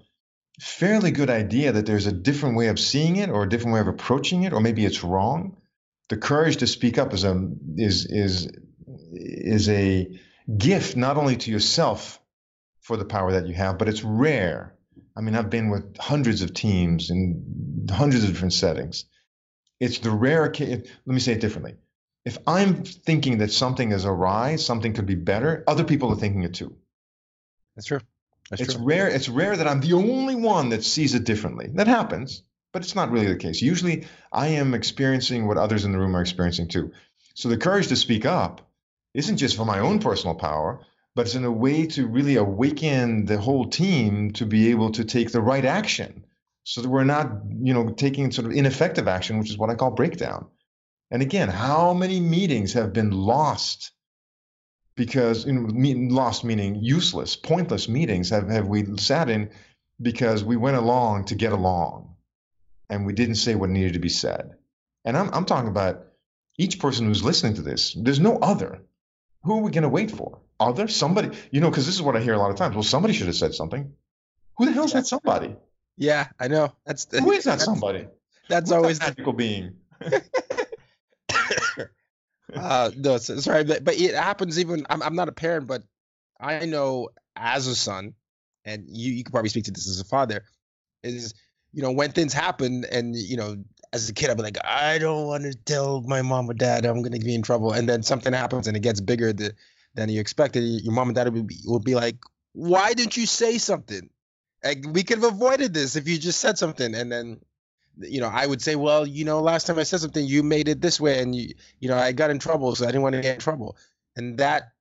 fairly good idea that there's a different way of seeing it or a different way of approaching it, or maybe it's wrong, the courage to speak up is a is is is a gift not only to yourself for the power that you have, but it's rare. I mean, I've been with hundreds of teams in hundreds of different settings it's the rare. Let me say it differently. If I'm thinking that something is awry, something could be better, other people are thinking it too. That's true. That's it's true. rare. It's rare that I'm the only one that sees it differently. That happens, but it's not really the case. Usually, I am experiencing what others in the room are experiencing too. So the courage to speak up isn't just for my own personal power, but it's in a way to really awaken the whole team to be able to take the right action so that we're not, you know, taking sort of ineffective action, which is what I call breakdown. And again, how many meetings have been lost because you know, lost meaning useless, pointless meetings have, have we sat in because we went along to get along and we didn't say what needed to be said. And I'm, I'm talking about each person who's listening to this. There's no other. Who are we going to wait for? Other? Somebody? You know, because this is what I hear a lot of times. Well, somebody should have said something. Who the hell's that somebody? Yeah, I know. That's the, who is that somebody? That's What's always that magical the, being. uh, no, sorry, but, but it happens even. I'm, I'm not a parent, but I know as a son, and you you could probably speak to this as a father, is you know when things happen, and you know as a kid I'd be like, I don't want to tell my mom or dad I'm gonna be in trouble, and then something happens and it gets bigger than than you expected. Your mom and dad will be, will be like, Why didn't you say something? Like, we could have avoided this if you just said something and then you know, I would say, well, you know, last time I said something, you made it this way, and you, you know, I got in trouble, so I didn't want to get in trouble. And that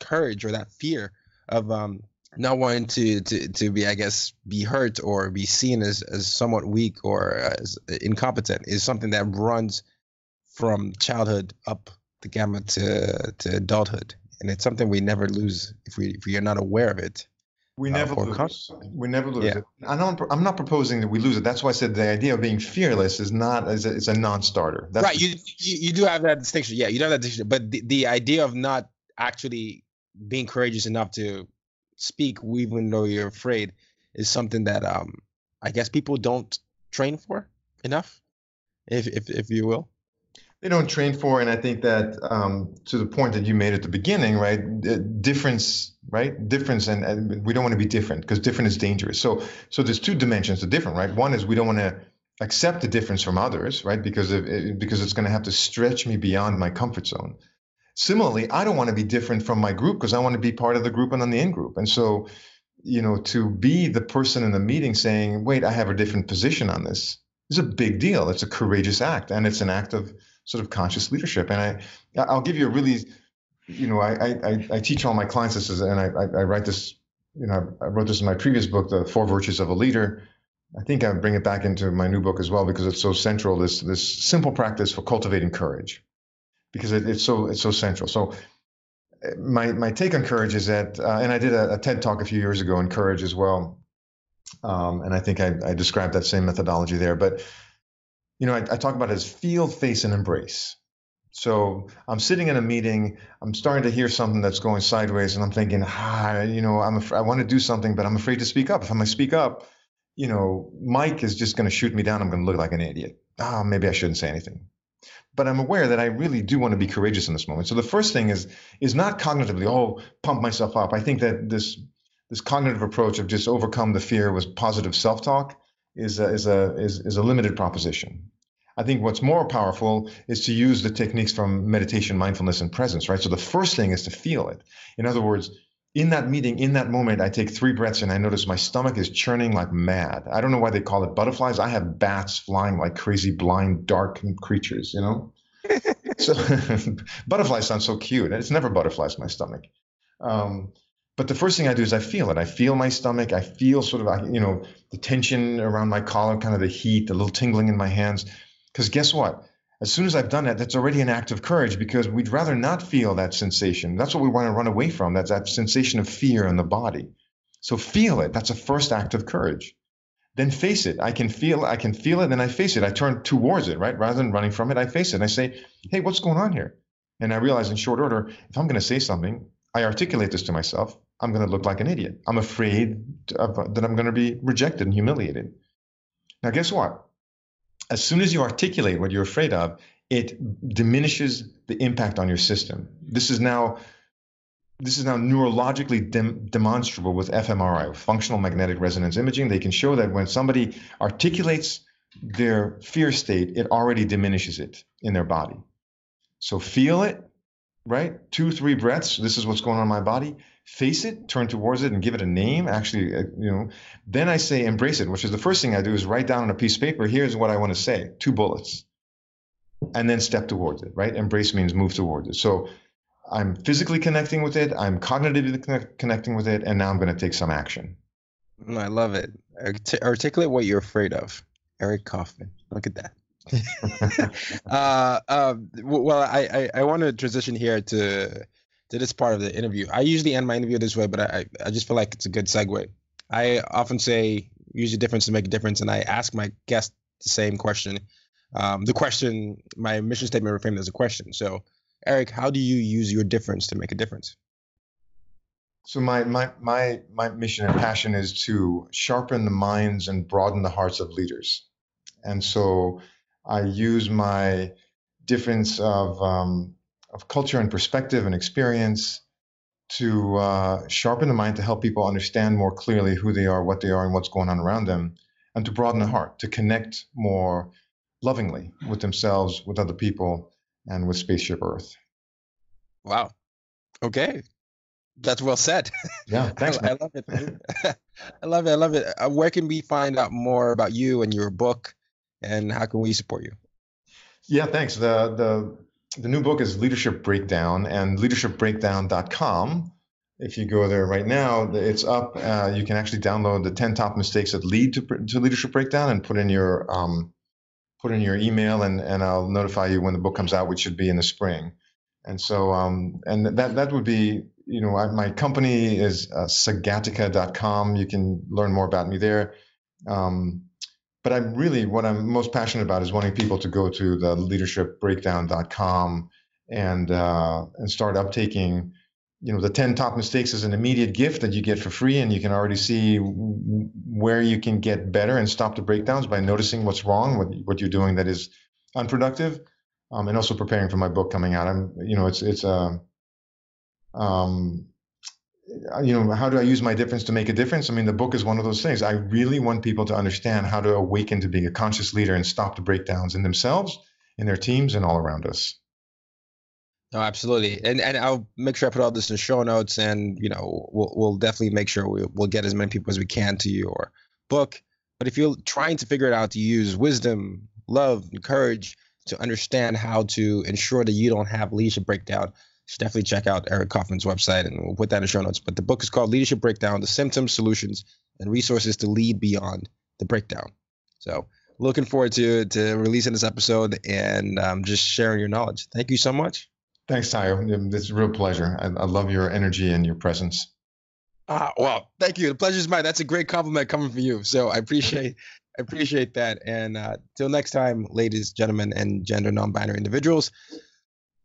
courage or that fear of um, not wanting to, to to be, I guess, be hurt or be seen as as somewhat weak or as incompetent is something that runs from childhood up the gamut to to adulthood, and it's something we never lose if we if we are not aware of it. We uh, never lose. we never lose yeah. it. I don't, I'm not proposing that we lose it. That's why I said the idea of being fearless is not is a, it's a non-starter. That's right. You, you, you do have that distinction. Yeah, you do have that distinction. But the, the idea of not actually being courageous enough to speak, even though you're afraid, is something that um I guess people don't train for enough, if if if you will they don't train for and i think that um, to the point that you made at the beginning right difference right difference and, and we don't want to be different because different is dangerous so so there's two dimensions to different right one is we don't want to accept the difference from others, right? Because it, because it's going to have to stretch me beyond my comfort zone. Similarly, I don't want to be different from my group because I want to be part of the group and on the in group. And so, you know, to be the person in the meeting saying, "Wait, I have a different position on this," is a big deal. It's a courageous act, and it's an act of sort of conscious leadership. And I, I'll give you a really, you know, I I, I teach all my clients this, and I I write this, you know, I wrote this in my previous book, The Four Virtues of a Leader. I think I bring it back into my new book as well because it's so central. This this simple practice for cultivating courage because it, it's so it's so central. So my my take on courage is that, uh, and I did a, a, TED talk a few years ago on courage as well, um, and I think I, I, described that same methodology there. But you know, I, I talk about as feel, face, and embrace. So I'm sitting in a meeting, I'm starting to hear something that's going sideways, and I'm thinking, ah, you know, I'm af- I want to do something, but I'm afraid to speak up. If I'm going to speak up, you know, Mike is just going to shoot me down. I'm going to look like an idiot. Ah, maybe I shouldn't say anything but I'm aware that I really do want to be courageous in this moment. So the first thing is is not cognitively, oh, pump myself up. I think that this this cognitive approach of just overcome the fear with positive self-talk is a, is a is, is a limited proposition. I think what's more powerful is to use the techniques from meditation, mindfulness, and presence, right? So the first thing is to feel it. In other words, in that meeting, in that moment, I take three breaths and I notice my stomach is churning like mad. I don't know why they call it butterflies. I have bats flying like crazy, blind, dark creatures, you know? so butterflies sound so cute. It's never butterflies in my stomach. Um, but the first thing I do is I feel it. I feel my stomach. I feel sort of, you know, the tension around my collar, kind of the heat, the little tingling in my hands. Because guess what? as soon as I've done that, that's already an act of courage because we'd rather not feel that sensation. That's what we want to run away from. That's that sensation of fear in the body. So feel it. That's a first act of courage. Then face it. I can feel I can feel it, then I face it. I turn towards it, right? Rather than running from it, I face it. And I say, hey, what's going on here? And I realize in short order, if I'm going to say something, I articulate this to myself. I'm going to look like an idiot. I'm afraid of, that I'm going to be rejected and humiliated. Now, guess what? As soon as you articulate what you're afraid of, it diminishes the impact on your system. This is now this is now neurologically dem- demonstrable with fMRI, with functional magnetic resonance imaging. They can show that when somebody articulates their fear state, it already diminishes it in their body. So feel it, right? Two, three breaths. This is what's going on in my body face it, turn towards it, and give it a name. Actually, uh, you know, then I say embrace it, which is the first thing I do is write down on a piece of paper. Here's what I want to say, two bullets, and then step towards it. Right? Embrace means move towards it. So I'm physically connecting with it. I'm cognitively connect, connecting with it, and now I'm going to take some action. I love it. Articulate what you're afraid of. Eric Kaufmann. Look at that. uh, uh, well, I, I, I want to transition here to to this part of the interview. I usually end my interview this way, but I, I just feel like it's a good segue. I often say, use a difference to make a difference, and I ask my guest the same question. Um, the question, my mission statement reframed as a question. So, Eric, how do you use your difference to make a difference? So my my my my mission and passion is to sharpen the minds and broaden the hearts of leaders, and so I use my difference of um, of culture and perspective and experience to uh, sharpen the mind to help people understand more clearly who they are, what they are, and what's going on around them, and to broaden the heart, to connect more lovingly with themselves, with other people, and with Spaceship Earth. Wow. Okay. That's well said. Yeah, thanks. I, I, love it. I love it. I love it. Uh, where can we find out more about you and your book, and how can we support you? Yeah, thanks. The the the new book is Leadership Breakdown, and leadershipbreakdown.com. If you go there right now, it's up. Uh, you can actually download the 10 top mistakes that lead to, to leadership breakdown and put in your um, put in your email, and, and I'll notify you when the book comes out, which should be in the spring. And so, um, and that that would be, you know, I, my company is uh, sagatica.com. You can learn more about me there. Um, but I'm really what I'm most passionate about is wanting people to go to the leadershipbreakdown.com and uh, and start uptaking. You know, the 10 top mistakes is an immediate gift that you get for free, and you can already see where you can get better and stop the breakdowns by noticing what's wrong, what what you're doing that is unproductive, um, and also preparing for my book coming out. I'm, you know, it's it's a uh, um, Uh, you know, how do I use my difference to make a difference? I mean, the book is one of those things. I really want people to understand how to awaken to being a conscious leader and stop the breakdowns in themselves, in their teams, and all around us. No, absolutely, and and I'll make sure I put all this in show notes, and you know, we'll we'll definitely make sure we, we'll get as many people as we can to your book. But if you're trying to figure it out to use wisdom, love, and courage to understand how to ensure that you don't have leadership breakdown, should definitely check out Eric Kaufmann's website, and we'll put that in show notes. But the book is called Leadership Breakdown: The Symptoms, Solutions, and Resources to Lead Beyond the Breakdown. So, looking forward to to releasing this episode and um, just sharing your knowledge. Thank you so much. Thanks, Tayo. It's a real pleasure. I, I love your energy and your presence. Ah, well, thank you. The pleasure is mine. That's a great compliment coming from you. So I appreciate I appreciate that. And uh, till next time, ladies, gentlemen, and gender non-binary individuals,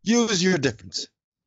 use your difference